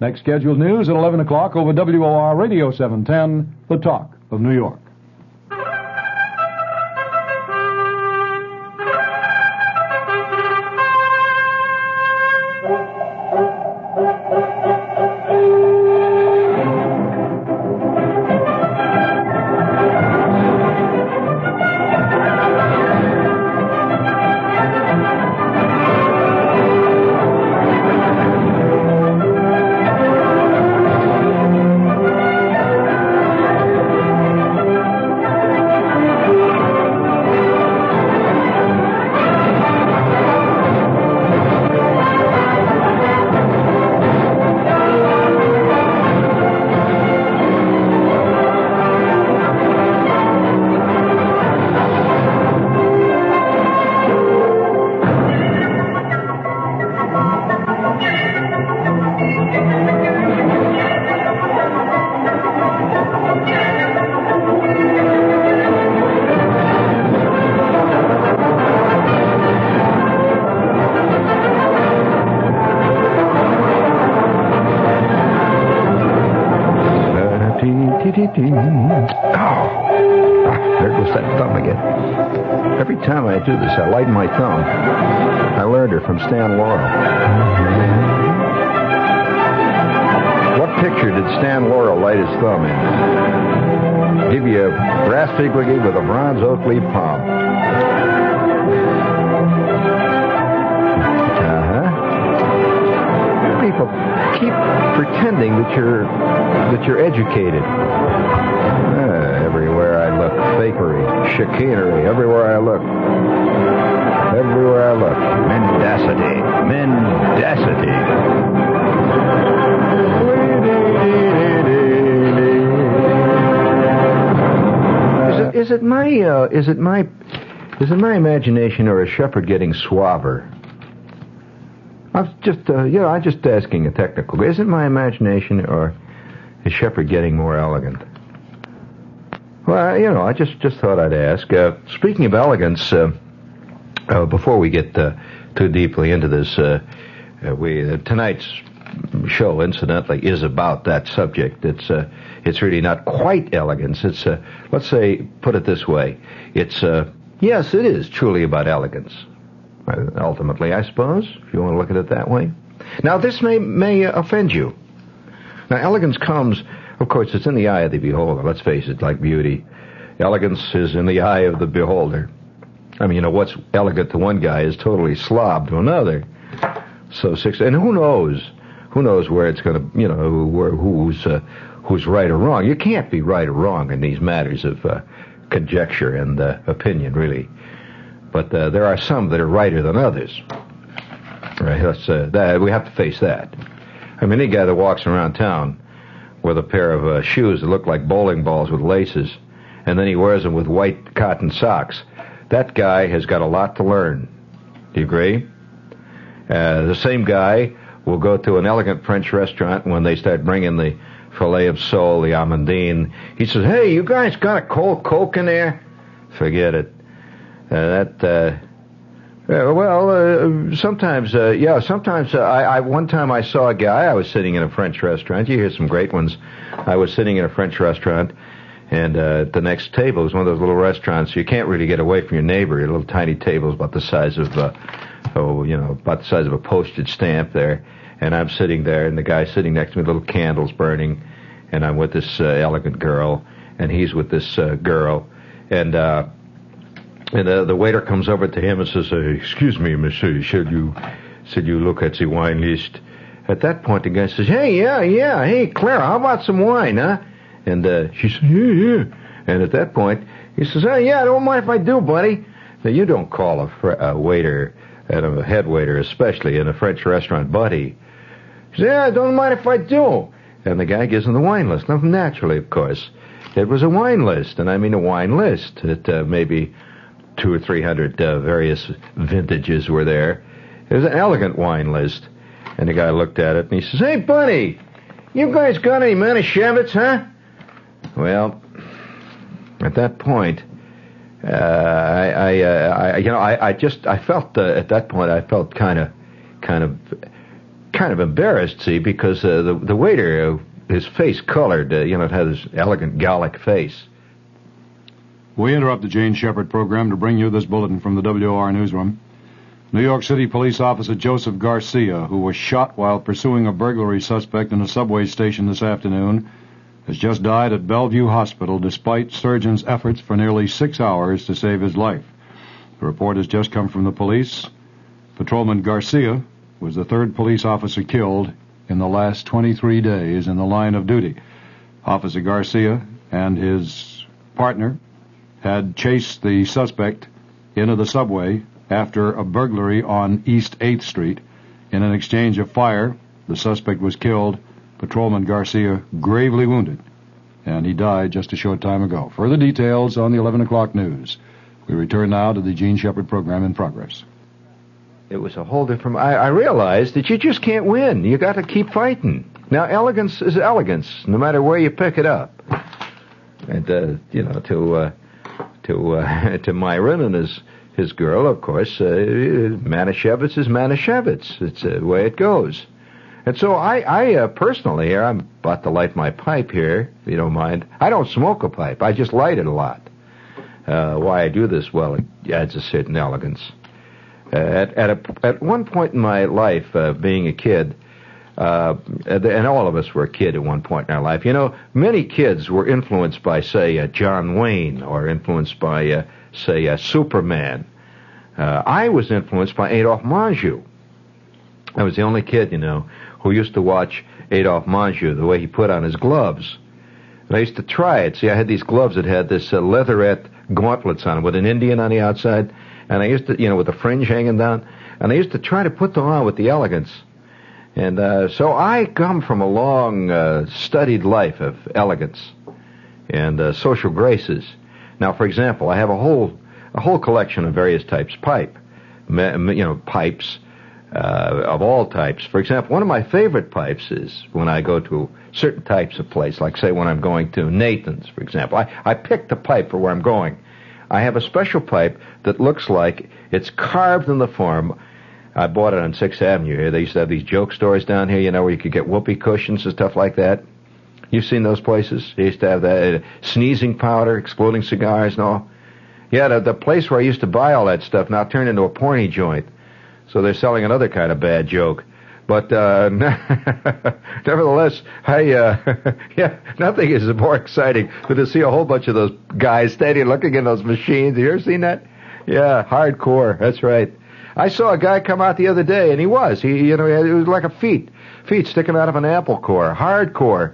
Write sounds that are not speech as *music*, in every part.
Next scheduled news at 11 o'clock over WOR Radio 710, The Talk of New York. I from Stan Laurel. What picture did Stan Laurel light his thumb in? Give you a brass figurine with a bronze oak leaf palm. Uh-huh. People keep pretending that you're that you're educated. Uh, everywhere look, fakery, chicanery. Everywhere I look, everywhere I look, mendacity, mendacity. Is it, is it my uh, is it my is it my imagination or is Shepherd getting suaver? I was just, uh, you know, I'm just asking a technical. Is it my imagination or is Shepherd getting more elegant? Well, you know, I just just thought I'd ask. Uh, speaking of elegance, uh, uh, before we get uh, too deeply into this, uh, uh, we tonight's show, incidentally, is about that subject. It's it's really not quite elegance. It's let's say, put it this way, it's yes, it is truly about elegance. Ultimately, I suppose, if you want to look at it that way. Now, this may may offend you. Now, elegance comes of course, it's in the eye of the beholder. Let's face it, like beauty. Elegance is in the eye of the beholder. I mean, you know, what's elegant to one guy is totally slob to another. So six, and who knows? Who knows where it's going to, you know, who's uh, who's right or wrong? You can't be right or wrong in these matters of uh, conjecture and uh, opinion, really. But uh, there are some that are righter than others. Right? That's uh, that we have to face that. I mean, any guy that walks around town with a pair of uh, shoes that look like bowling balls with laces, and then he wears them with white cotton socks. That guy has got a lot to learn. Do you agree? Uh, the same guy will go to an elegant French restaurant when they start bringing the filet of sole, the amandine. He says, "Hey, you guys got a cold Coke in there?" Forget it. Uh, that uh, well, uh, sometimes, uh, yeah, sometimes uh, I, I, one time I saw a guy, I was sitting in a French restaurant. You hear some great ones. I was sitting in a French restaurant, and uh, the next table was one of those little restaurants. You can't really get away from your neighbor. Your Little tiny tables about the size of, uh, oh, you know, about the size of a postage stamp there. And I'm sitting there, and the guy sitting next to me, little candles burning, and I'm with this uh, elegant girl, and he's with this uh, girl, and uh, and uh, the waiter comes over to him and says, uh, "Excuse me, monsieur, should you should you look at the wine list?" At that point, the guy says, "Hey, yeah, yeah, hey, Clara, how about some wine, huh?" And uh, she says, "Yeah, yeah." And at that point, he says, "Oh, yeah, don't mind if I do, buddy." Now, you don't call a, fr- a waiter and a head waiter, especially in a French restaurant, buddy. He says, "Yeah, don't mind if I do." And the guy gives him the wine list. Now, naturally, of course, it was a wine list, and I mean a wine list that uh, maybe two or three hundred uh, various vintages were there. It was an elegant wine list. And the guy looked at it and he says, Hey, buddy, you guys got any Manischewitz, huh? Well, at that point, uh, I, I, uh, I, you know, I, I just, I felt uh, at that point, I felt kind of, kind of, kind of embarrassed, see, because uh, the the waiter, uh, his face colored, uh, you know, it had this elegant Gallic face. We interrupt the Jean Shepherd program to bring you this bulletin from the WOR newsroom. New York City police officer Joseph Garcia, who was shot while pursuing a burglary suspect in a subway station this afternoon, has just died at Bellevue Hospital despite surgeons' efforts for nearly six hours to save his life. The report has just come from the police. Patrolman Garcia was the third police officer killed in the last 23 days in the line of duty. Officer Garcia and his partner had chased the suspect into the subway after a burglary on East 8th Street. In an exchange of fire, the suspect was killed, Patrolman Garcia gravely wounded, and he died just a short time ago. Further details on the 11 o'clock news. We return now to the Jean Shepherd program in progress. It was a whole different. I, I realized that you just can't win. You got to keep fighting. Now, elegance is elegance, no matter where you pick it up. And uh, you know, to uh, to uh, *laughs* to Myron and his his girl, of course, uh, Manischewitz is Manischewitz. It's the way it goes. And so I, I uh, personally here, I'm about to light my pipe here, if you don't mind. I don't smoke a pipe. I just light it a lot. Uh, why I do this? Well, it adds a certain elegance. Uh, at at, a, at one point in my life, uh, being a kid, uh, and all of us were a kid at one point in our life. You know, many kids were influenced by, say, uh, John Wayne, or influenced by, uh, say, uh, Superman. Uh, I was influenced by Adolphe Menjou. I was the only kid, you know, who used to watch Adolphe Menjou, the way he put on his gloves. And I used to try it. See, I had these gloves that had this uh, leatherette gauntlets on them with an Indian on the outside, and I used to, you know, with the fringe hanging down, and I used to try to put them on with the elegance. And uh, so I come from a long, uh, studied life of elegance and uh, social graces. Now, for example, I have a whole a whole collection of various types pipe, you know, pipes uh, of all types. For example, one of my favorite pipes is when I go to certain types of place, like say when I'm going to Nathan's, for example. I, I pick the pipe for where I'm going. I have a special pipe that looks like it's carved in the form I bought it on Sixth Avenue here. They used to have these joke stores down here, you know, where you could get whoopee cushions and stuff like that. You've seen those places? They used to have that uh, sneezing powder, exploding cigars, and all. Yeah, the, the place where I used to buy all that stuff now turned into a porny joint. So they're selling another kind of bad joke. But uh, *laughs* nevertheless, I uh, *laughs* yeah, nothing is more exciting than to see a whole bunch of those guys standing looking in those machines. Have you ever seen that? Yeah, hardcore. That's right. I saw a guy come out the other day, and he was. He, you know, it was like a feet, feet sticking out of an apple core, hardcore,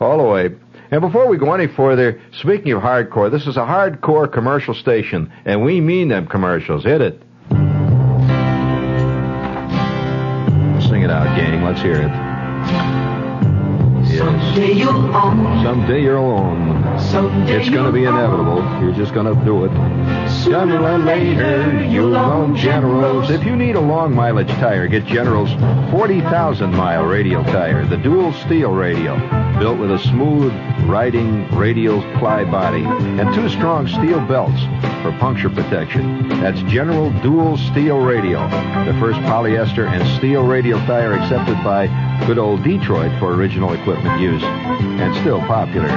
all the way. And before we go any further, speaking of hardcore, this is a hardcore commercial station, and we mean them commercials. Hit it. Sing it out, gang. Let's hear it. Someday you'll own. Someday you're alone. Someday It's going to be inevitable. You're just going to do it. Sooner or later, you'll own Generals. If you need a long mileage tire, get General's 40,000 mile radial tire, the dual steel radial, built with a smooth riding radial ply body and two strong steel belts for puncture protection. That's General Dual Steel Radial, the first polyester and steel radial tire accepted by good old Detroit for original equipment use and still popular.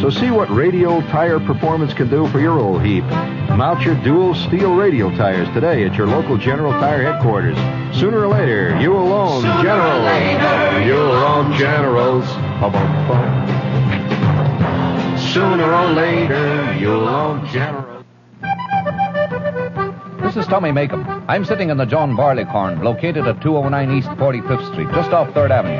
So see what radial tire performance can do for your old heap. Mount your dual steel radial tires today at your local General Tire headquarters. Sooner or later, you will own Sooner General. later, You'll own Generals. Sooner or later, you'll own Generals. This is Tommy Makem. I'm sitting in the John Barleycorn, located at 209 East 45th Street, just off 3rd Avenue.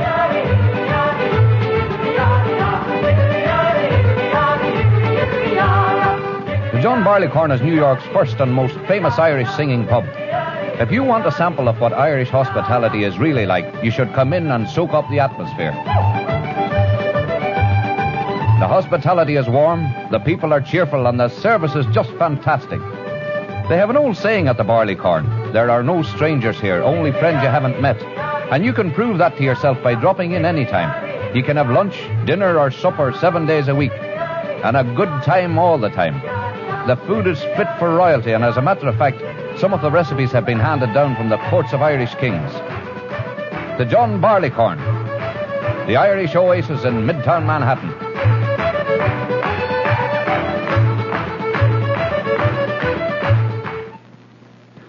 The John Barleycorn is New York's first and most famous Irish singing pub. If you want a sample of what Irish hospitality is really like, you should come in and soak up the atmosphere. The hospitality is warm, the people are cheerful, and the service is just fantastic. They have an old saying at the Barleycorn there are no strangers here, only friends you haven't met. And you can prove that to yourself by dropping in anytime. You can have lunch, dinner, or supper seven days a week, and a good time all the time. The food is fit for royalty, and as a matter of fact, some of the recipes have been handed down from the courts of Irish kings. The John Barleycorn. The Irish Oasis in Midtown Manhattan.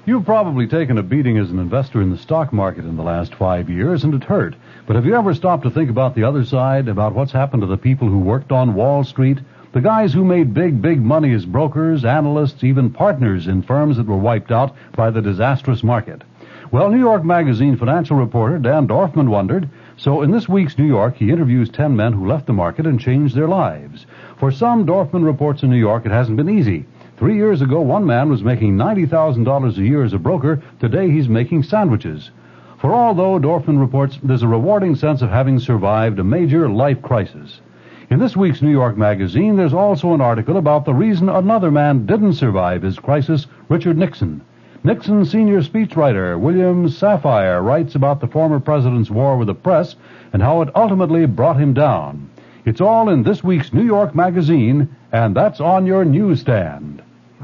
You've probably taken a beating as an investor in the stock market in the last five years, and it hurt. But have you ever stopped to think about the other side, about what's happened to the people who worked on Wall Street? The guys who made big, big money as brokers, analysts, even partners in firms that were wiped out by the disastrous market. Well, New York Magazine financial reporter Dan Dorfman wondered, so in this week's New York, he interviews 10 men who left the market and changed their lives. For some, Dorfman reports in New York, it hasn't been easy. Three years ago, one man was making $90,000 a year as a broker. Today, he's making sandwiches. For although Dorfman reports, there's a rewarding sense of having survived a major life crisis. In this week's New York Magazine, there's also an article about the reason another man didn't survive his crisis, Richard Nixon. Nixon's senior speechwriter, William Safire, writes about the former president's war with the press and how it ultimately brought him down. It's all in this week's New York Magazine, and that's on your newsstand.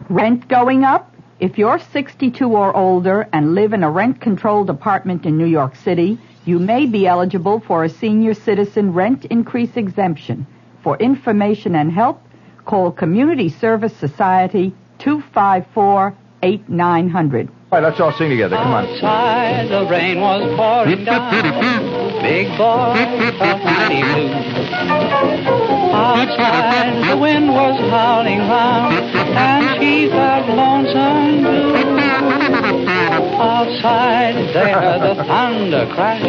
Rent going up? If you're 62 or older and live in a rent controlled apartment in New York City, you may be eligible for a senior citizen rent increase exemption. For information and help, call Community Service Society 254 8900. All right, let's all sing together. Come on. Outside the rain was pouring down. Big boy felt mighty blue. Outside the wind was howling round, and she felt lonesome too. Outside they heard the thunder crash.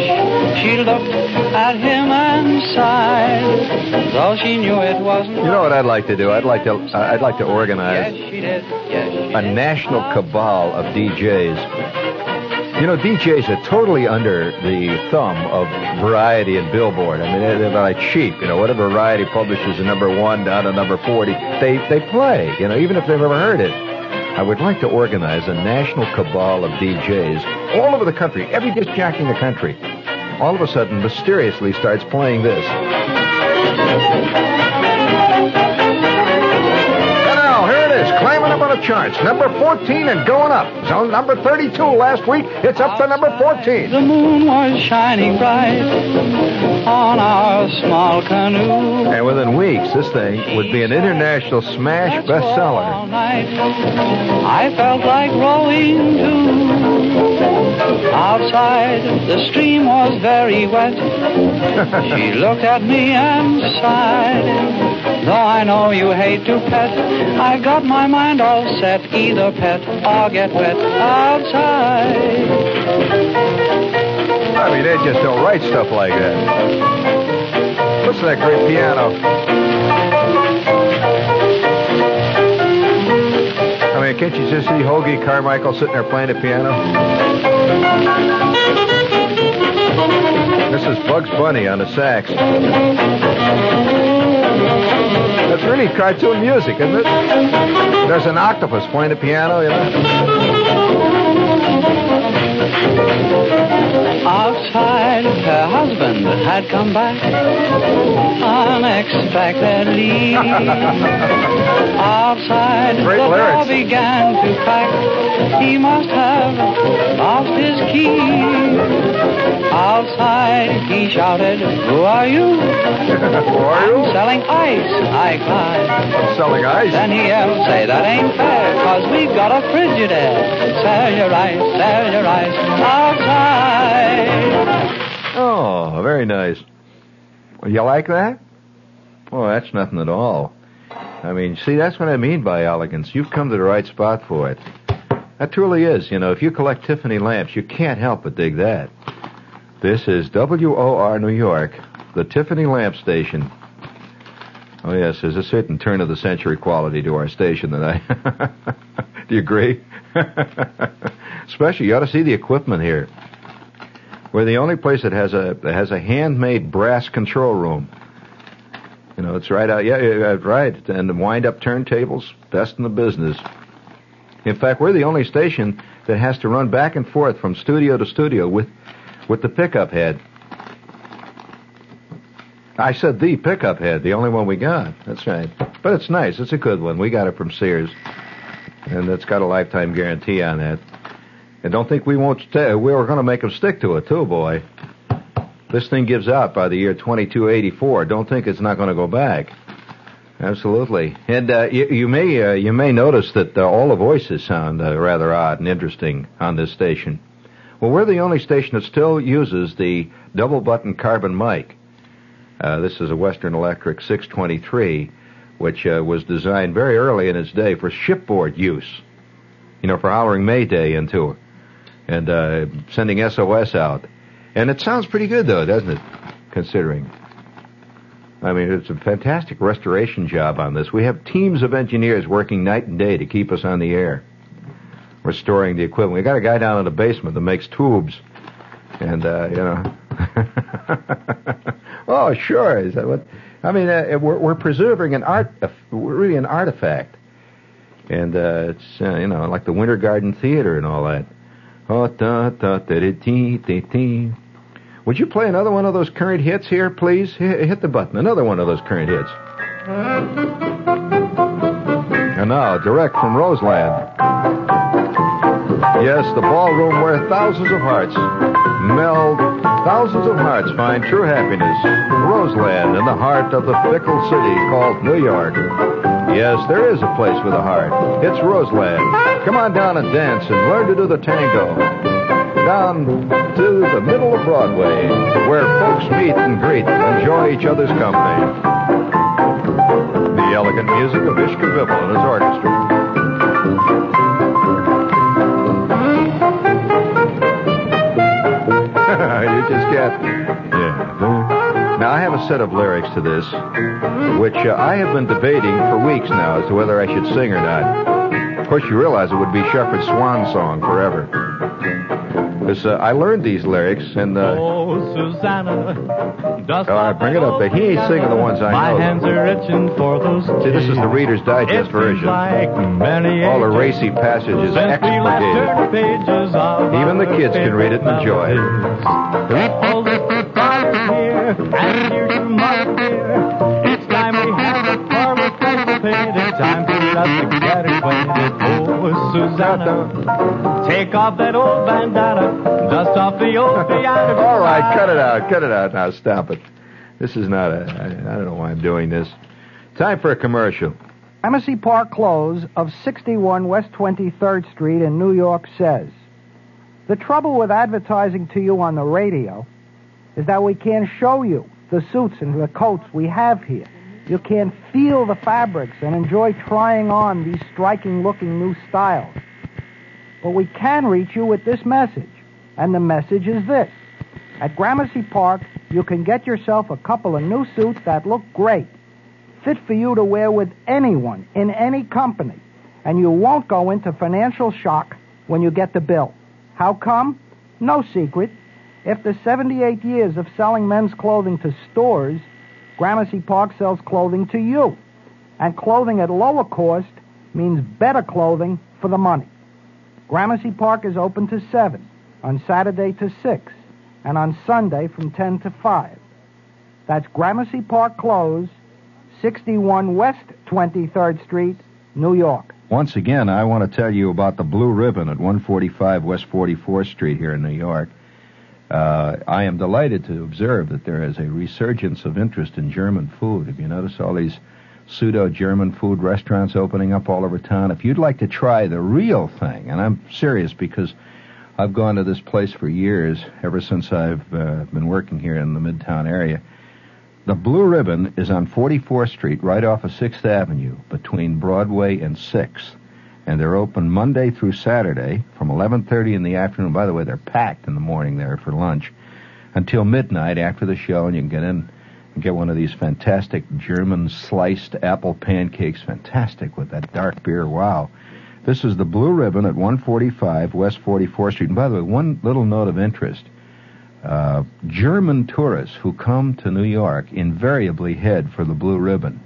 She looked at him and sighed, though she knew it wasn't. You know what I'd like to do? I'd like to. Uh, I'd like to organize. Yes, she did. Yes, she a national cabal of DJs. You know, DJs are totally under the thumb of Variety and Billboard. I mean, they're, they're like sheep. You know, whatever Variety publishes a number one down to number 40, they, they play, you know, even if they've never heard it. I would like to organize a national cabal of DJs all over the country, every disc jockey in the country. All of a sudden, mysteriously starts playing this. The charts. Number 14 and going up. It was on number 32 last week. It's up to number 14. The moon was shining bright on our small canoe. And within weeks, this thing would be an international smash bestseller. all night. I felt like rowing too. Outside, the stream was very wet. *laughs* She looked at me and sighed. Though I know you hate to pet, I've got my mind all set. Either pet or get wet outside. I mean, they just don't write stuff like that. Listen to that great piano. I mean, can't you just see Hoagy Carmichael sitting there playing the piano? This is Bugs Bunny on the sax. That's really cartoon music, isn't it? There's an octopus playing the piano, you know? Outside, her husband had come back unexpectedly. *laughs* Outside, Great the door began to crack. He must have lost his key. Outside, he shouted, Who are you? *laughs* Who are I'm you? selling ice, I cried. Selling ice. Then he yelled, say that ain't fair, cause we've got a Frigidaire. Sell your ice, sell your ice outside. Oh, very nice. You like that? Oh, that's nothing at all. I mean, see, that's what I mean by elegance. You've come to the right spot for it. That truly is. You know, if you collect Tiffany lamps, you can't help but dig that. This is WOR New York, the Tiffany lamp station. Oh, yes, there's a certain turn of the century quality to our station that I. *laughs* Do you agree? *laughs* Especially, you ought to see the equipment here. We're the only place that has a that has a handmade brass control room. You know, it's right out. Yeah, right. And the wind-up turntables, best in the business. In fact, we're the only station that has to run back and forth from studio to studio with with the pickup head. I said the pickup head, the only one we got. That's right. But it's nice. It's a good one. We got it from Sears, and it's got a lifetime guarantee on that. And don't think we won't stay. We were going to make them stick to it too, boy. This thing gives out by the year 2284. Don't think it's not going to go back. Absolutely. And uh, you, you may uh, you may notice that uh, all the voices sound uh, rather odd and interesting on this station. Well, we're the only station that still uses the double button carbon mic. Uh, this is a Western Electric 623, which uh, was designed very early in its day for shipboard use. You know, for hollering Mayday into and uh, sending SOS out. And it sounds pretty good, though, doesn't it? Considering. I mean, it's a fantastic restoration job on this. We have teams of engineers working night and day to keep us on the air, restoring the equipment. We got a guy down in the basement that makes tubes, and uh, you know. *laughs* oh, sure. Is that what? I mean, uh, we're, we're preserving an art, really an artifact, and uh, it's uh, you know like the Winter Garden Theater and all that. Oh, da, da, da, da. Would you play another one of those current hits here, please? Hit, hit the button. Another one of those current hits. And now, direct from Roseland. Yes, the ballroom where thousands of hearts meld, thousands of hearts find true happiness. Roseland, in the heart of the fickle city called New York. Yes, there is a place with a heart. It's Roseland. Come on down and dance and learn to do the tango. Down to the middle of Broadway, where folks meet and greet and enjoy each other's company. The elegant music of Ish Kabibble and his orchestra. Just get. Yeah. Now, I have a set of lyrics to this, which uh, I have been debating for weeks now as to whether I should sing or not. Of course, you realize it would be Shepherd's swan song forever. Because uh, I learned these lyrics, and uh, Oh, Susanna, all right, bring it up. But he ain't singing the ones I My know. hands are itching for those See, this is the Reader's Digest version. like many All the racy passages expurgated. turned pages of Even the kids can read it and enjoy it. Little father here, and dear to mother it's time we have a. It's time for us to get acquainted. Susanna, take off that old bandana, dust off the old *laughs* piano. All right, cut it out. Cut it out now. Stop it. This is not a. I, I don't know why I'm doing this. Time for a commercial. Gramercy Park Clothes of 61 West 23rd Street in New York says The trouble with advertising to you on the radio is that we can't show you the suits and the coats we have here. You can't feel the fabrics and enjoy trying on these striking looking new styles. But we can reach you with this message. And the message is this. At Gramercy Park, you can get yourself a couple of new suits that look great fit for you to wear with anyone in any company, and you won't go into financial shock when you get the bill. How come? No secret. After 78 years of selling men's clothing to stores, Gramercy Park sells clothing to you. And clothing at lower cost means better clothing for the money. Gramercy Park is open to 7, on Saturday to 6, and on Sunday from 10 to 5. That's Gramercy Park Clothes, 61 West 23rd Street, New York. Once again, I want to tell you about the Blue Ribbon at 145 West 44th Street here in New York. Uh, I am delighted to observe that there is a resurgence of interest in German food. Have you noticed all these pseudo German food restaurants opening up all over town? If you'd like to try the real thing, and I'm serious because I've gone to this place for years, ever since I've uh, been working here in the Midtown area. The Blue Ribbon is on 44th Street, right off of 6th Avenue, between Broadway and 6th. And they're open Monday through Saturday from 11:30 in the afternoon. By the way, they're packed in the morning there for lunch until midnight after the show, and you can get in and get one of these fantastic German sliced apple pancakes. Fantastic with that dark beer. Wow. This is the Blue Ribbon at 145 West 44th Street. And by the way, one little note of interest. Uh, German tourists who come to New York invariably head for the Blue Ribbon.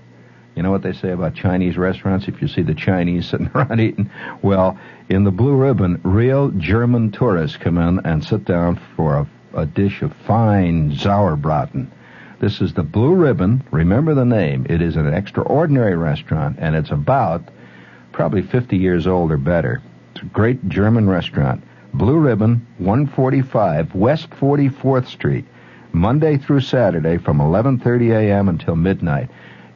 You know what they say about Chinese restaurants? If you see the Chinese *laughs* sitting around eating, well, in the Blue Ribbon, real German tourists come in and sit down for a, a dish of fine Sauerbraten. This is the Blue Ribbon. Remember the name. It is an extraordinary restaurant, and it's about probably 50 years old or better. It's a great German restaurant. Blue Ribbon, 145 West 44th Street. Monday through Saturday from 11:30 a.m. until midnight.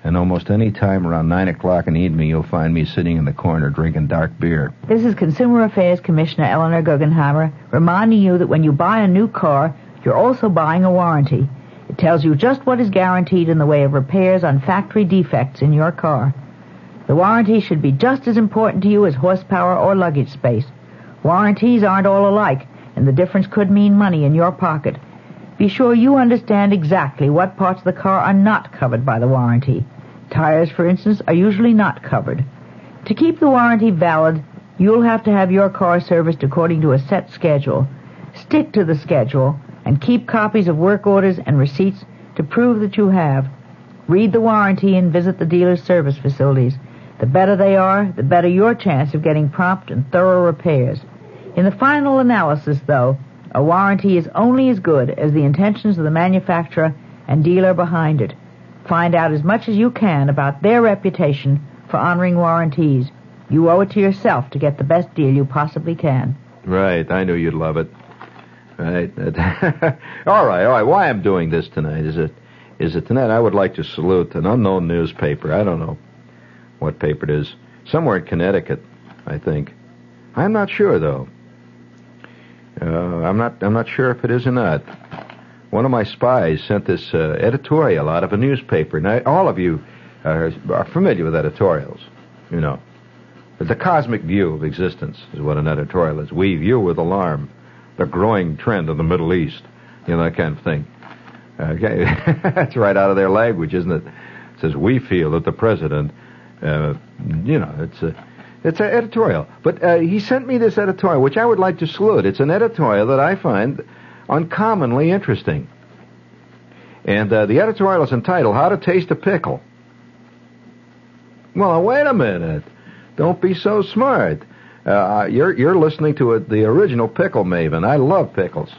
And almost any time around 9 o'clock in the evening, you'll find me sitting in the corner drinking dark beer. This is Consumer Affairs Commissioner Elinor Guggenheimer reminding you that when you buy a new car, you're also buying a warranty. It tells you just what is guaranteed in the way of repairs on factory defects in your car. The warranty should be just as important to you as horsepower or luggage space. Warranties aren't all alike, and the difference could mean money in your pocket. Be sure you understand exactly what parts of the car are not covered by the warranty. Tires, for instance, are usually not covered. To keep the warranty valid, you'll have to have your car serviced according to a set schedule. Stick to the schedule and keep copies of work orders and receipts to prove that you have. Read the warranty and visit the dealer's service facilities. The better they are, the better your chance of getting prompt and thorough repairs. In the final analysis, though, a warranty is only as good as the intentions of the manufacturer and dealer behind it. Find out as much as you can about their reputation for honoring warranties. You owe it to yourself to get the best deal you possibly can. Right, I knew you'd love it. Right. *laughs* all right, all right. Why I'm doing this tonight is it is it tonight I would like to salute an unknown newspaper. I don't know what paper it is. Somewhere in Connecticut, I think. I'm not sure though. Uh, I'm not. I'm not sure if it is or not. One of my spies sent this uh, editorial out of a newspaper. Now, all of you are, are familiar with editorials, you know. The cosmic view of existence is what an editorial is. We view with alarm the growing trend of the Middle East, you know that kind of thing. Okay, *laughs* that's right out of their language, isn't it? It says we feel that the president, uh, you know, it's a it's an editorial. But uh, he sent me this editorial, which I would like to salute. It's an editorial that I find uncommonly interesting. And uh, the editorial is entitled "How to Taste a Pickle." Well, wait a minute. Don't be so smart. Uh, you're you're listening to a, the original pickle maven. I love pickles.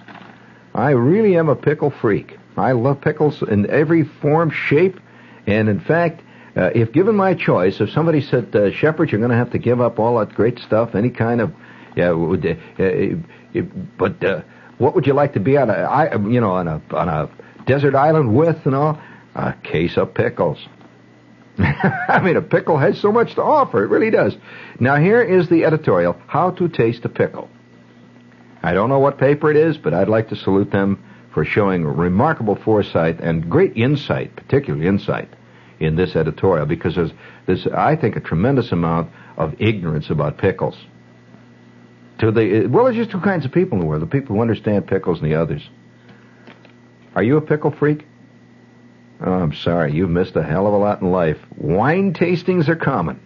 I really am a pickle freak. I love pickles in every form, shape, and in fact, uh, if given my choice, if somebody said, uh, Shepherd, you're going to have to give up all that great stuff, any kind of, yeah, would, uh, uh, but uh, what would you like to be on a, I, you know, on a on a desert island with and all? A case of pickles. *laughs* I mean, a pickle has so much to offer. It really does. Now, here is the editorial How to Taste a Pickle. I don't know what paper it is, but I'd like to salute them for showing remarkable foresight and great insight, particularly insight, in this editorial because there's, I think, a tremendous amount of ignorance about pickles. To the well, there's just two kinds of people in the world: the people who understand pickles and the others. Are you a pickle freak? Oh, I'm sorry, you've missed a hell of a lot in life. Wine tastings are common,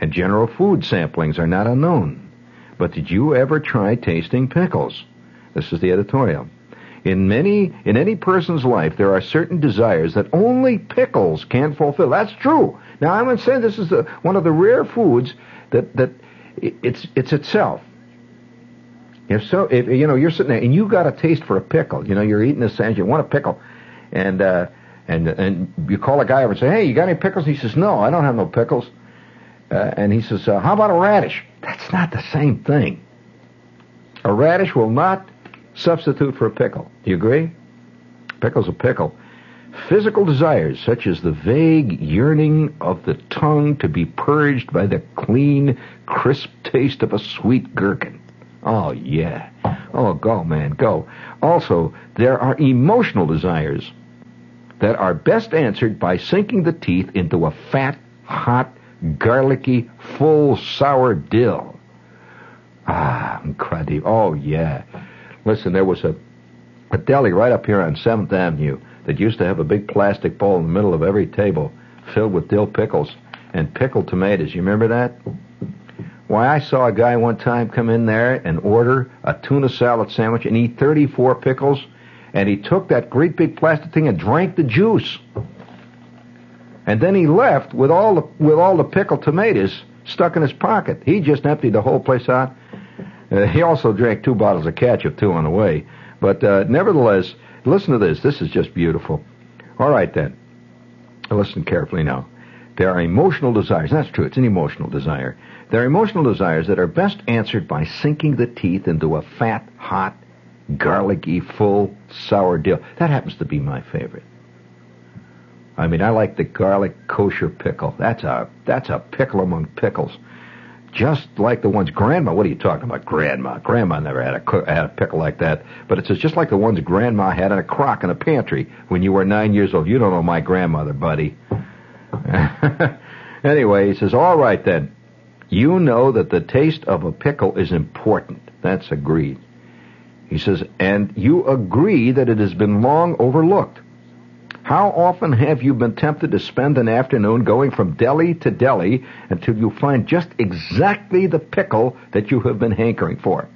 and general food samplings are not unknown. But did you ever try tasting pickles? This is the editorial. In many, in any person's life, there are certain desires that only pickles can fulfill. That's true. Now, I'm going to say this is one of the rare foods that that it's it's itself. If so, if you know you're sitting there and you got a taste for a pickle, you know you're eating a sandwich, you want a pickle, and uh, and and you call a guy over and say, "Hey, you got any pickles?" He says, "No, I don't have no pickles." Uh, and he says, uh, "How about a radish?" That's not the same thing. A radish will not substitute for a pickle. Do you agree? Pickle's a pickle. Physical desires, such as the vague yearning of the tongue to be purged by the clean, crisp taste of a sweet gherkin. Oh, yeah. Oh, go, man, go. Also, there are emotional desires that are best answered by sinking the teeth into a fat, hot, garlicky, full, sour dill. Ah, incredible. Oh, yeah. Listen, there was a, a deli right up here on 7th Avenue that used to have a big plastic bowl in the middle of every table filled with dill pickles and pickled tomatoes. You remember that? Why, I saw a guy one time come in there and order a tuna salad sandwich and eat 34 pickles, and he took that great big plastic thing and drank the juice. And then he left with all the with all the pickled tomatoes stuck in his pocket. He just emptied the whole place out. Uh, he also drank two bottles of ketchup too on the way. But uh, nevertheless, listen to this. This is just beautiful. All right then. Listen carefully now. There are emotional desires. That's true. It's an emotional desire. There are emotional desires that are best answered by sinking the teeth into a fat, hot, garlicky, full, sour dill. That happens to be my favorite. I mean, I like the garlic kosher pickle. That's a that's a pickle among pickles. Just like the ones grandma. What are you talking about, grandma? Grandma never had a had a pickle like that. But it's just like the ones grandma had in a crock in a pantry when you were nine years old. You don't know my grandmother, buddy. *laughs* anyway, he says, "All right then. You know that the taste of a pickle is important. That's agreed." He says, "And you agree that it has been long overlooked." How often have you been tempted to spend an afternoon going from deli to deli until you find just exactly the pickle that you have been hankering for?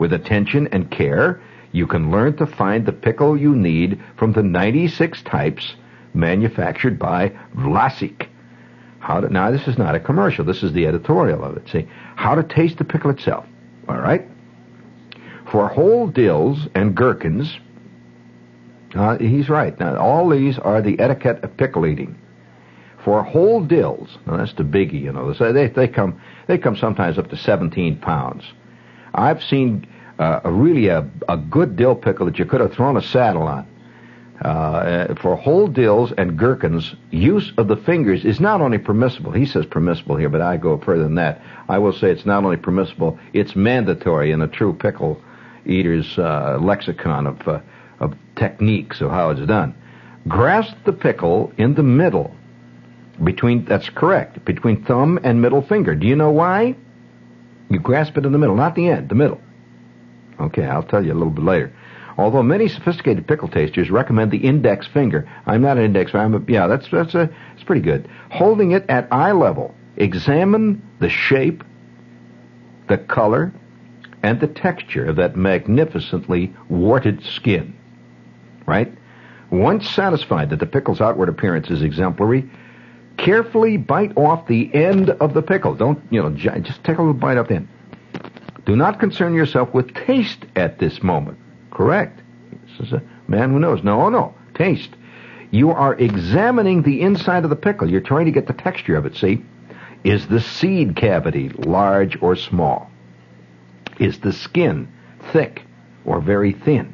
With attention and care, you can learn to find the pickle you need from the 96 types manufactured by Vlasic. How to, now, this is not a commercial. This is the editorial of it. See, how to taste the pickle itself. All right? For whole dills and gherkins, uh, he's right. Now, all these are the etiquette of pickle eating. For whole dills, now that's the biggie, you know. They they come they come sometimes up to 17 pounds. I've seen uh, a really a, a good dill pickle that you could have thrown a saddle on. Uh, for whole dills and gherkins, use of the fingers is not only permissible. He says permissible here, but I go further than that. I will say it's not only permissible; it's mandatory in a true pickle eater's uh, lexicon of uh, of techniques of how it's done. Grasp the pickle in the middle between that's correct between thumb and middle finger. Do you know why? You grasp it in the middle, not the end, the middle. Okay, I'll tell you a little bit later. Although many sophisticated pickle tasters recommend the index finger, I'm not an index. I'm a, yeah, that's that's a it's pretty good. Holding it at eye level, examine the shape, the color, and the texture of that magnificently warted skin right? Once satisfied that the pickle's outward appearance is exemplary, carefully bite off the end of the pickle. Don't, you know, just take a little bite off the end. Do not concern yourself with taste at this moment. Correct. This is a man who knows. No, no. Taste. You are examining the inside of the pickle. You're trying to get the texture of it, see? Is the seed cavity large or small? Is the skin thick or very thin?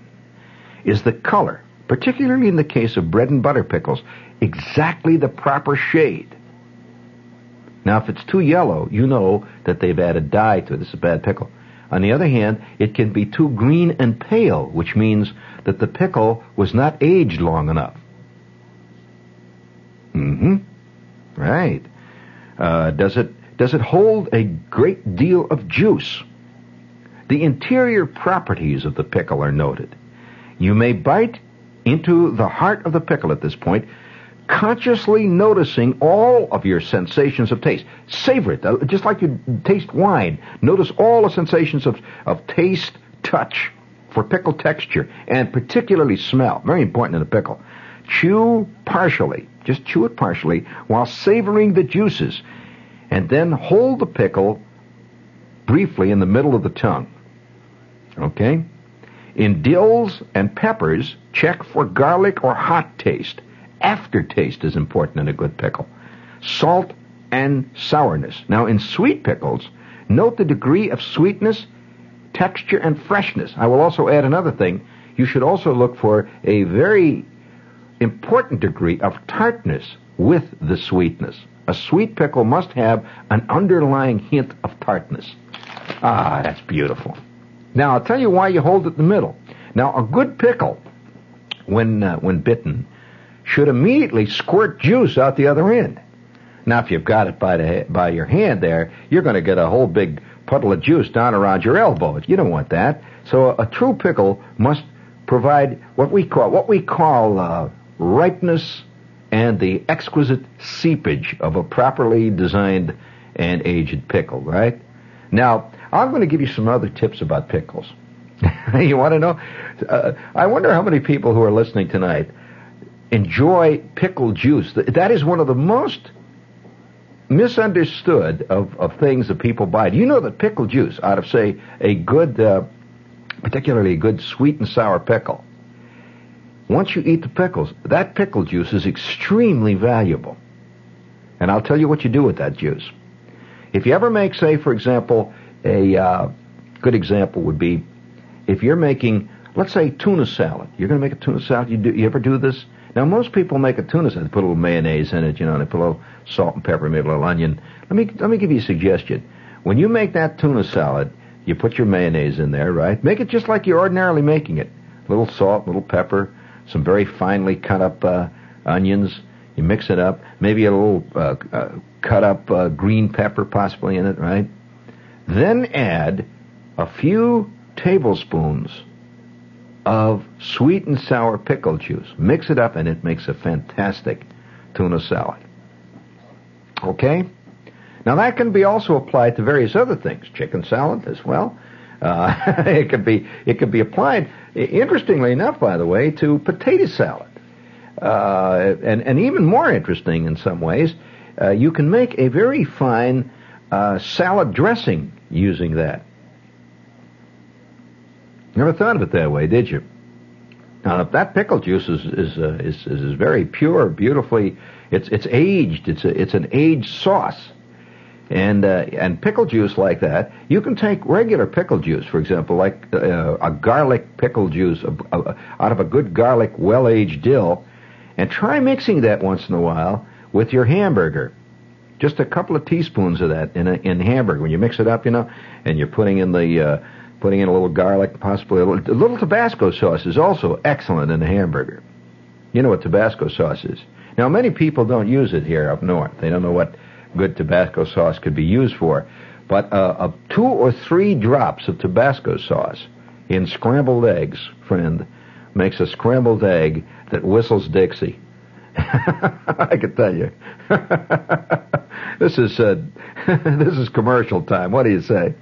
Is the color, particularly in the case of bread and butter pickles, exactly the proper shade? Now, if it's too yellow, you know that they've added dye to it. This is a bad pickle. On the other hand, it can be too green and pale, which means that the pickle was not aged long enough. Mm-hmm. Right. Uh, does it does it hold a great deal of juice? The interior properties of the pickle are noted. You may bite into the heart of the pickle at this point, consciously noticing all of your sensations of taste. Savor it, uh, just like you taste wine. Notice all the sensations of, of taste, touch, for pickle texture, and particularly smell. Very important in a pickle. Chew partially, just chew it partially, while savoring the juices, and then hold the pickle briefly in the middle of the tongue. Okay? In dills and peppers, check for garlic or hot taste. Aftertaste is important in a good pickle. Salt and sourness. Now, in sweet pickles, note the degree of sweetness, texture, and freshness. I will also add another thing. You should also look for a very important degree of tartness with the sweetness. A sweet pickle must have an underlying hint of tartness. Ah, that's beautiful. Now, I'll tell you why you hold it in the middle. Now, a good pickle, when, uh, when bitten, should immediately squirt juice out the other end. Now, if you've got it by, the, by your hand there, you're going to get a whole big puddle of juice down around your elbow. You don't want that. So a, a true pickle must provide what we call, what we call, uh, ripeness and the exquisite seepage of a properly designed and aged pickle, right? Now, I'm going to give you some other tips about pickles. *laughs* you want to know? Uh, I wonder how many people who are listening tonight enjoy pickle juice. That is one of the most misunderstood of, of things that people buy. Do you know that pickle juice, out of, say, a good, uh, particularly a good sweet and sour pickle, once you eat the pickles, that pickle juice is extremely valuable. And I'll tell you what you do with that juice. If you ever make, say, for example, a uh, good example would be if you're making let's say tuna salad. You're going to make a tuna salad. You do you ever do this? Now most people make a tuna salad. They put a little mayonnaise in it, you know, and they put a little salt and pepper, maybe a little onion. Let me let me give you a suggestion. When you make that tuna salad, you put your mayonnaise in there, right? Make it just like you're ordinarily making it. A little salt, a little pepper, some very finely cut up uh, onions. You mix it up. Maybe a little uh, uh, cut up uh, green pepper possibly in it, right? Then add a few tablespoons of sweet and sour pickle juice. Mix it up and it makes a fantastic tuna salad. Okay? Now that can be also applied to various other things, chicken salad as well. Uh, *laughs* it could be it could be applied, interestingly enough, by the way, to potato salad, uh, and and even more interesting in some ways, uh, you can make a very fine uh, salad dressing using that. Never thought of it that way, did you? Now if that pickle juice is is, uh, is is very pure, beautifully. It's it's aged. It's a, it's an aged sauce, and uh, and pickle juice like that. You can take regular pickle juice, for example, like uh, a garlic pickle juice out of a good garlic, well aged dill, and try mixing that once in a while with your hamburger. Just a couple of teaspoons of that in a, in hamburger. When you mix it up, you know, and you're putting in the uh, putting in a little garlic, possibly a little, a little Tabasco sauce is also excellent in a hamburger. You know what Tabasco sauce is. Now, many people don't use it here up north. They don't know what good Tabasco sauce could be used for. But uh, two or three drops of Tabasco sauce in scrambled eggs, friend, makes a scrambled egg that whistles Dixie. *laughs* I can tell you. *laughs* this is uh, *laughs* this is commercial time. What do you say?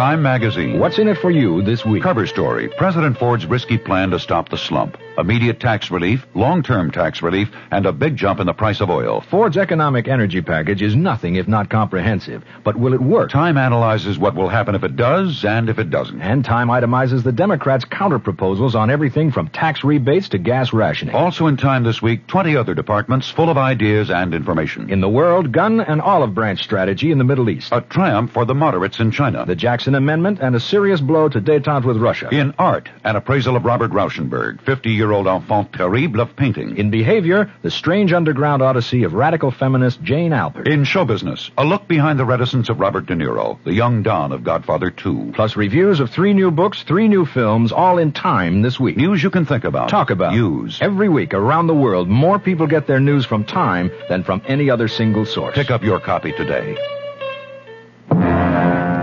Time Magazine. What's in it for you this week? Cover story President Ford's risky plan to stop the slump. Immediate tax relief, long term tax relief, and a big jump in the price of oil. Ford's economic energy package is nothing if not comprehensive. But will it work? Time analyzes what will happen if it does and if it doesn't. And Time itemizes the Democrats' counter proposals on everything from tax rebates to gas rationing. Also in Time this week, 20 other departments full of ideas and information. In the world, gun and olive branch strategy in the Middle East. A triumph for the moderates in China. The Jackson An amendment and a serious blow to detente with Russia. In art, an appraisal of Robert Rauschenberg, 50 year old enfant terrible of painting. In behavior, the strange underground odyssey of radical feminist Jane Alpert. In show business, a look behind the reticence of Robert De Niro, the young Don of Godfather 2. Plus reviews of three new books, three new films, all in time this week. News you can think about. Talk about. Use. Every week around the world, more people get their news from Time than from any other single source. Pick up your copy today.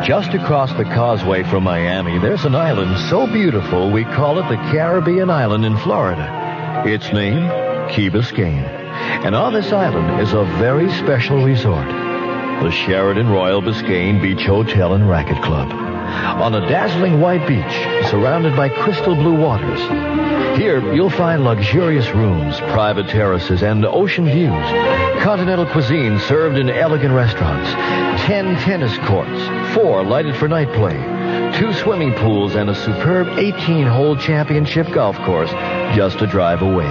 Just across the causeway from Miami, there's an island so beautiful we call it the Caribbean Island in Florida. Its name, Key Biscayne. And on this island is a very special resort, the Sheraton Royal Biscayne Beach Hotel and Racquet Club. On a dazzling white beach, surrounded by crystal blue waters. Here, you'll find luxurious rooms, private terraces, and ocean views. Continental cuisine served in elegant restaurants. Ten tennis courts, four lighted for night play, two swimming pools, and a superb 18-hole championship golf course just a drive away.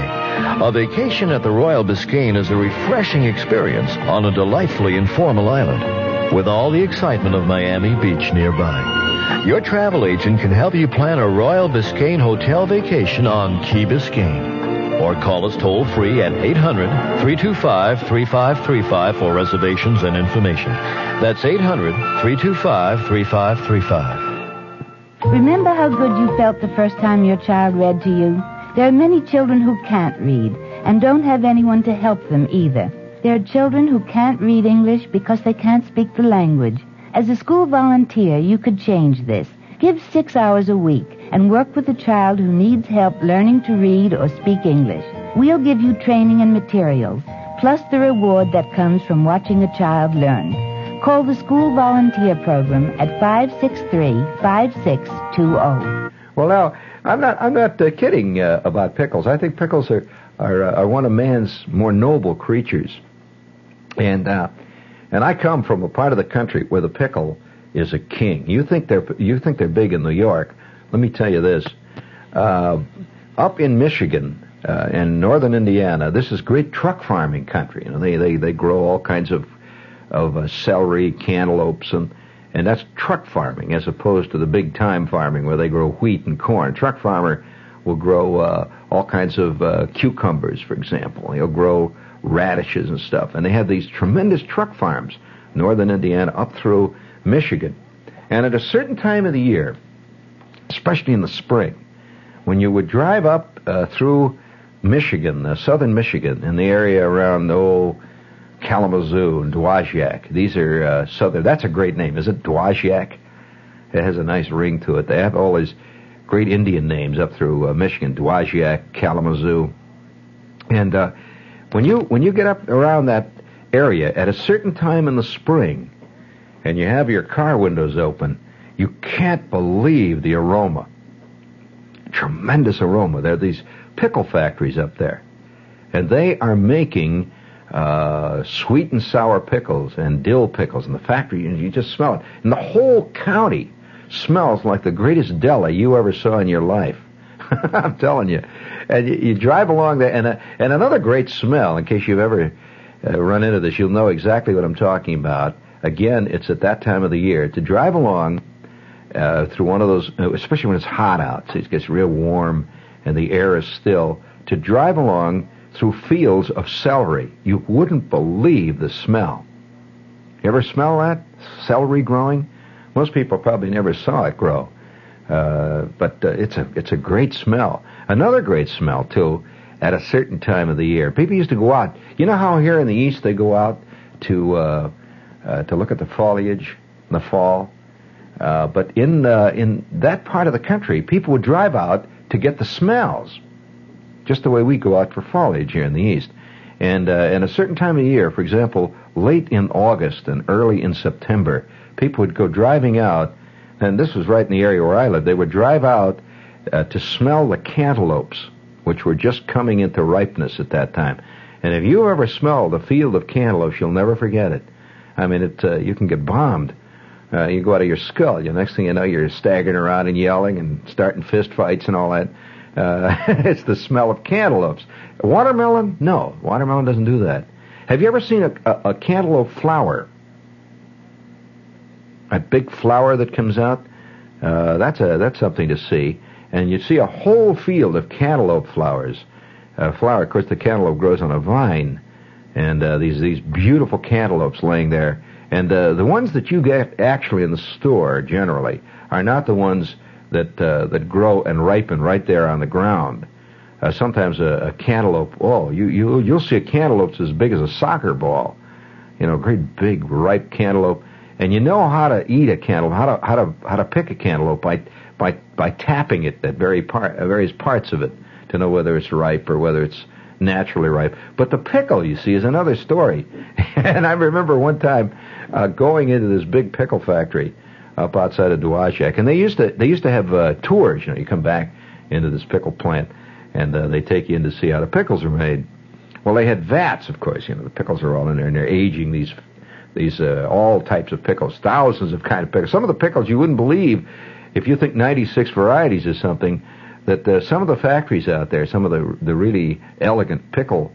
A vacation at the Royal Biscayne is a refreshing experience on a delightfully informal island with all the excitement of Miami Beach nearby. Your travel agent can help you plan a Royal Biscayne hotel vacation on Key Biscayne. Or call us toll free at 800 325 3535 for reservations and information. That's 800 325 3535. Remember how good you felt the first time your child read to you? There are many children who can't read and don't have anyone to help them either. There are children who can't read English because they can't speak the language. As a school volunteer, you could change this. Give six hours a week and work with a child who needs help learning to read or speak English. We'll give you training and materials, plus the reward that comes from watching a child learn. Call the School Volunteer Program at 563-5620. Well, now I'm not I'm not uh, kidding uh, about pickles. I think pickles are are, uh, are one of man's more noble creatures, and uh, and I come from a part of the country where the pickle is a king. You think they're you think they're big in New York? Let me tell you this: uh, up in Michigan uh, and northern Indiana, this is great truck farming country. You know, they they they grow all kinds of of uh, celery, cantaloupes, and and that's truck farming as opposed to the big time farming where they grow wheat and corn. Truck farmer will grow uh, all kinds of uh, cucumbers, for example. He'll grow radishes and stuff, and they have these tremendous truck farms, northern Indiana up through Michigan. And at a certain time of the year, especially in the spring, when you would drive up uh, through Michigan, uh, southern Michigan, in the area around oh Kalamazoo and Dowagiac. These are uh, southern. That's a great name, is it? Dowagiac. It has a nice ring to it. They have all these great Indian names up through uh, Michigan: Dowagiac, Kalamazoo, and uh, when you when you get up around that area at a certain time in the spring, and you have your car windows open, you can't believe the aroma. Tremendous aroma. There are these pickle factories up there, and they are making uh, sweet and sour pickles and dill pickles in the factory, and you just smell it. And the whole county smells like the greatest deli you ever saw in your life. *laughs* I'm telling you. And you, you drive along there, and, uh, and another great smell, in case you've ever uh, run into this, you'll know exactly what I'm talking about. Again, it's at that time of the year. To drive along uh, through one of those, uh, especially when it's hot out, so it gets real warm and the air is still, to drive along through fields of celery. You wouldn't believe the smell. You ever smell that? Celery growing? Most people probably never saw it grow. Uh, but uh, it's a it's a great smell. Another great smell too, at a certain time of the year. People used to go out. You know how here in the east they go out to uh, uh, to look at the foliage in the fall. Uh, but in uh, in that part of the country, people would drive out to get the smells just the way we go out for foliage here in the East. And uh, in a certain time of year, for example, late in August and early in September, people would go driving out, and this was right in the area where I lived. They would drive out uh, to smell the cantaloupes, which were just coming into ripeness at that time. And if you ever smell the field of cantaloupes, you'll never forget it. I mean, it uh, you can get bombed. Uh, you go out of your skull. The next thing you know, you're staggering around and yelling and starting fist fights and all that. Uh, *laughs* it's the smell of cantaloupes. Watermelon? No, watermelon doesn't do that. Have you ever seen a, a, a cantaloupe flower? A big flower that comes out? Uh, that's a that's something to see. And you see a whole field of cantaloupe flowers. Uh, flower, of course, the cantaloupe grows on a vine, and uh, these these beautiful cantaloupes laying there. And uh, the ones that you get actually in the store generally are not the ones that uh, that grow and ripen right there on the ground. Uh, sometimes a, a cantaloupe. Oh, you you you'll see a cantaloupe as big as a soccer ball. You know, great big ripe cantaloupe, and you know how to eat a cantaloupe, how to how to how to pick a cantaloupe by by by tapping it at very part various parts of it to know whether it's ripe or whether it's naturally ripe. But the pickle, you see, is another story. *laughs* and I remember one time uh, going into this big pickle factory up outside of Dowagiac, and they used to they used to have uh, tours. You know, you come back into this pickle plant, and uh, they take you in to see how the pickles are made. Well, they had vats, of course. You know, the pickles are all in there, and they're aging these these uh, all types of pickles, thousands of kind of pickles. Some of the pickles you wouldn't believe if you think 96 varieties is something. That uh, some of the factories out there, some of the the really elegant pickle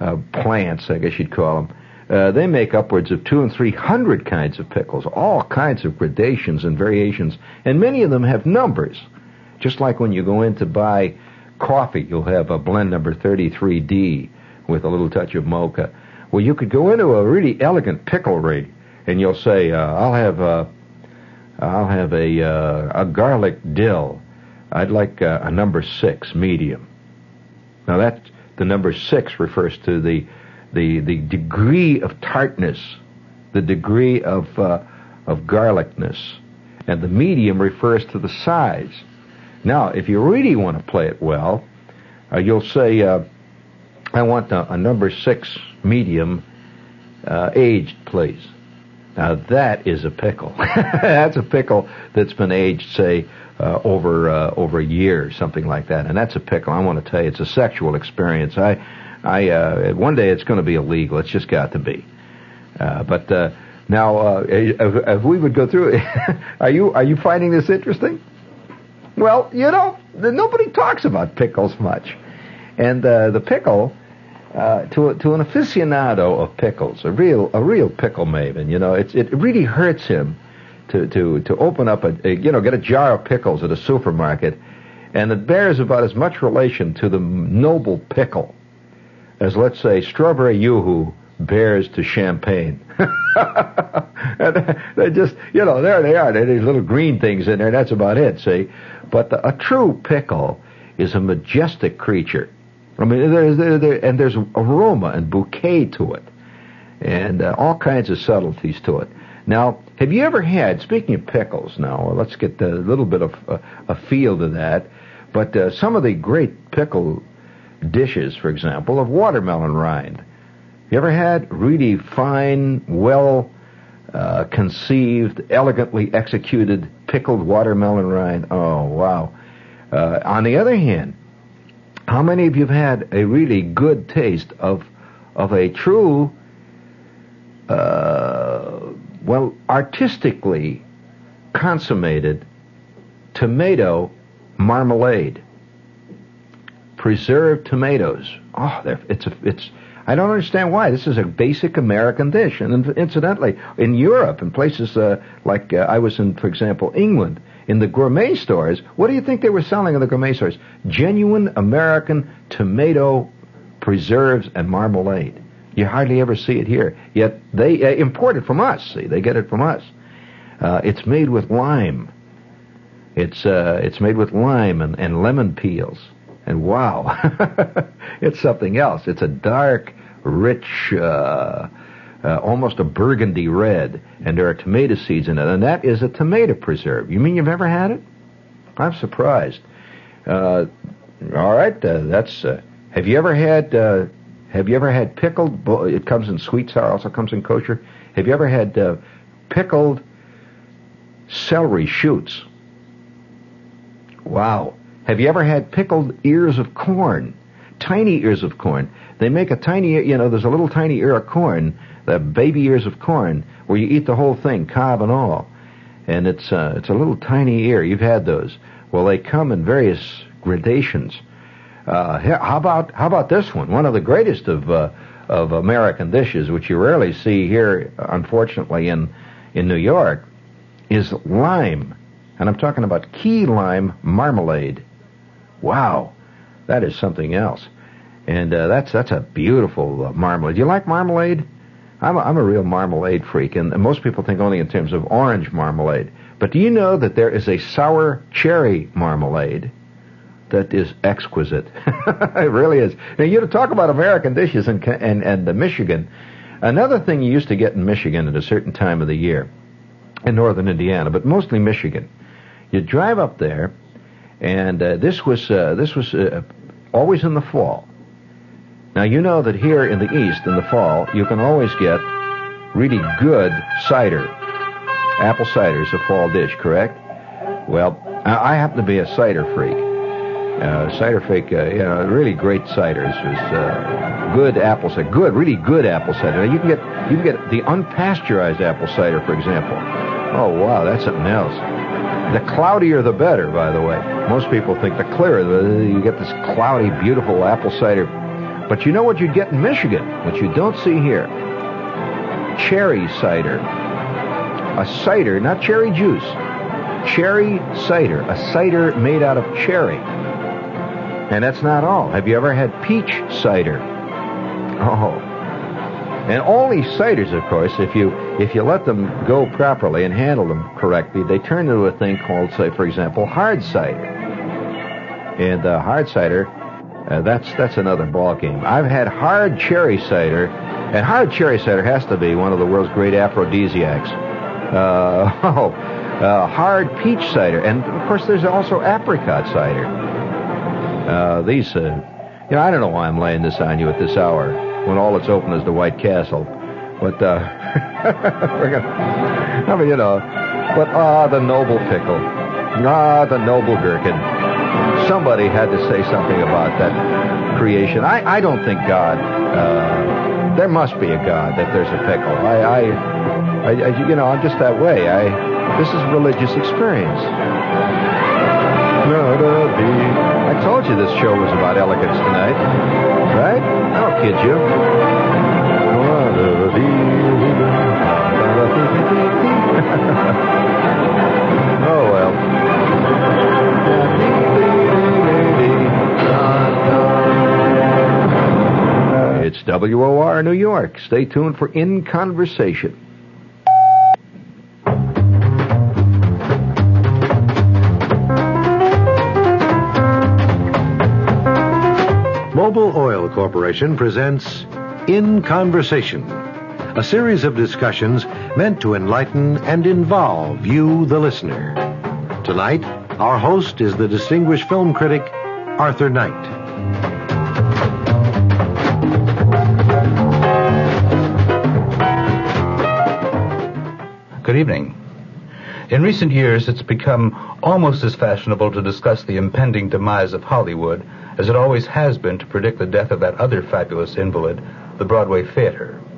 uh, plants, I guess you'd call them, uh, they make upwards of two and three hundred kinds of pickles, all kinds of gradations and variations, and many of them have numbers. Just like when you go in to buy coffee, you'll have a blend number 33D with a little touch of mocha. Well, you could go into a really elegant pickle rig, and you'll say, uh, "I'll have a, I'll have a uh, a garlic dill. I'd like uh, a number six medium." Now that the number six refers to the the the degree of tartness, the degree of uh, of garlicness, and the medium refers to the size. Now, if you really want to play it well, uh, you'll say, uh, "I want a, a, number six medium, uh, aged, please." Now that is a pickle. *laughs* that's a pickle that's been aged, say, uh, over uh, over a year, something like that, and that's a pickle. I want to tell you, it's a sexual experience. I I uh, one day it's going to be illegal. It's just got to be. Uh, but uh, now, uh, if, if we would go through *laughs* are you are you finding this interesting? Well, you know, nobody talks about pickles much, and uh, the pickle. Uh, to to an aficionado of pickles, a real a real pickle maven, you know, it's, it really hurts him to, to, to open up a, a, you know, get a jar of pickles at a supermarket, and it bears about as much relation to the noble pickle as, let's say, strawberry yoo-hoo bears to champagne. *laughs* and they just, you know, there they are. There are these little green things in there. That's about it, see? But the, a true pickle is a majestic creature. I mean, there's, there, there, and there's aroma and bouquet to it, and uh, all kinds of subtleties to it. Now, have you ever had, speaking of pickles now, let's get a little bit of uh, a feel to that, but uh, some of the great pickle dishes, for example, of watermelon rind. You ever had really fine, well uh, conceived, elegantly executed pickled watermelon rind? Oh, wow. Uh, on the other hand, how many of you have had a really good taste of of a true, uh, well, artistically consummated tomato marmalade? Preserved tomatoes. Oh, it's a, it's. I don't understand why. This is a basic American dish, and incidentally, in Europe in places uh, like uh, I was in, for example, England, in the gourmet stores, what do you think they were selling in the gourmet stores? Genuine American tomato preserves and marmalade. You hardly ever see it here. Yet they uh, import it from us. See, they get it from us. Uh, it's made with lime. It's uh, it's made with lime and, and lemon peels. And wow, *laughs* it's something else. It's a dark, rich, uh, uh, almost a burgundy red, and there are tomato seeds in it, and that is a tomato preserve. You mean you've never had it? I'm surprised. Uh, all right, uh, that's. Uh, have you ever had? Uh, have you ever had pickled? It comes in sweet sour. Also comes in kosher. Have you ever had uh, pickled celery shoots? Wow. Have you ever had pickled ears of corn? Tiny ears of corn. They make a tiny, you know, there's a little tiny ear of corn the baby ears of corn, where you eat the whole thing, cob and all. And it's uh, it's a little tiny ear. You've had those. Well, they come in various gradations. Uh, how about how about this one? One of the greatest of uh, of American dishes, which you rarely see here, unfortunately, in in New York, is lime, and I'm talking about key lime marmalade. Wow, that is something else, and uh, that's that's a beautiful uh, marmalade. Do you like marmalade? I'm a, I'm a real marmalade freak, and most people think only in terms of orange marmalade. But do you know that there is a sour cherry marmalade that is exquisite? *laughs* it really is. Now, you talk about American dishes and and and Michigan. Another thing you used to get in Michigan at a certain time of the year, in northern Indiana, but mostly Michigan. You drive up there, and uh, this was uh, this was uh, always in the fall. Now, you know that here in the East, in the fall, you can always get really good cider. Apple cider is a fall dish, correct? Well, I happen to be a cider freak. Uh, cider freak, uh, you know, really great ciders. Uh, good apple cider, good, really good apple cider. Now, you can get you can get the unpasteurized apple cider, for example. Oh wow, that's something else. The cloudier the better, by the way. Most people think the clearer, the, you get this cloudy, beautiful apple cider. But you know what you'd get in Michigan, which you don't see here? Cherry cider. A cider, not cherry juice. Cherry cider. A cider made out of cherry. And that's not all. Have you ever had peach cider? Oh. And all these ciders, of course, if you if you let them go properly and handle them correctly, they turn into a thing called, say, for example, hard cider. And uh, hard cider uh, that's that's another ball game. I've had hard cherry cider, and hard cherry cider has to be one of the world's great aphrodisiacs. Uh, *laughs* oh, uh, hard peach cider, and of course there's also apricot cider. Uh, these, uh, you know, I don't know why I'm laying this on you at this hour when all that's open is the White Castle, but uh, *laughs* we're I mean, you know, but ah, the noble pickle, ah, the noble gherkin somebody had to say something about that creation. I, I don't think God. Uh, there must be a God that there's a pickle. I, I, I, you know, I'm just that way. I this is religious experience. I told you this show was about elegance tonight, right? I don't kid you. *laughs* Oh, well. It's WOR New York. Stay tuned for In Conversation. Mobil Oil Corporation presents In Conversation, a series of discussions meant to enlighten and involve you, the listener. Tonight, our host is the distinguished film critic, Arthur Knight. Evening. In recent years, it's become almost as fashionable to discuss the impending demise of Hollywood as it always has been to predict the death of that other fabulous invalid, the Broadway theater.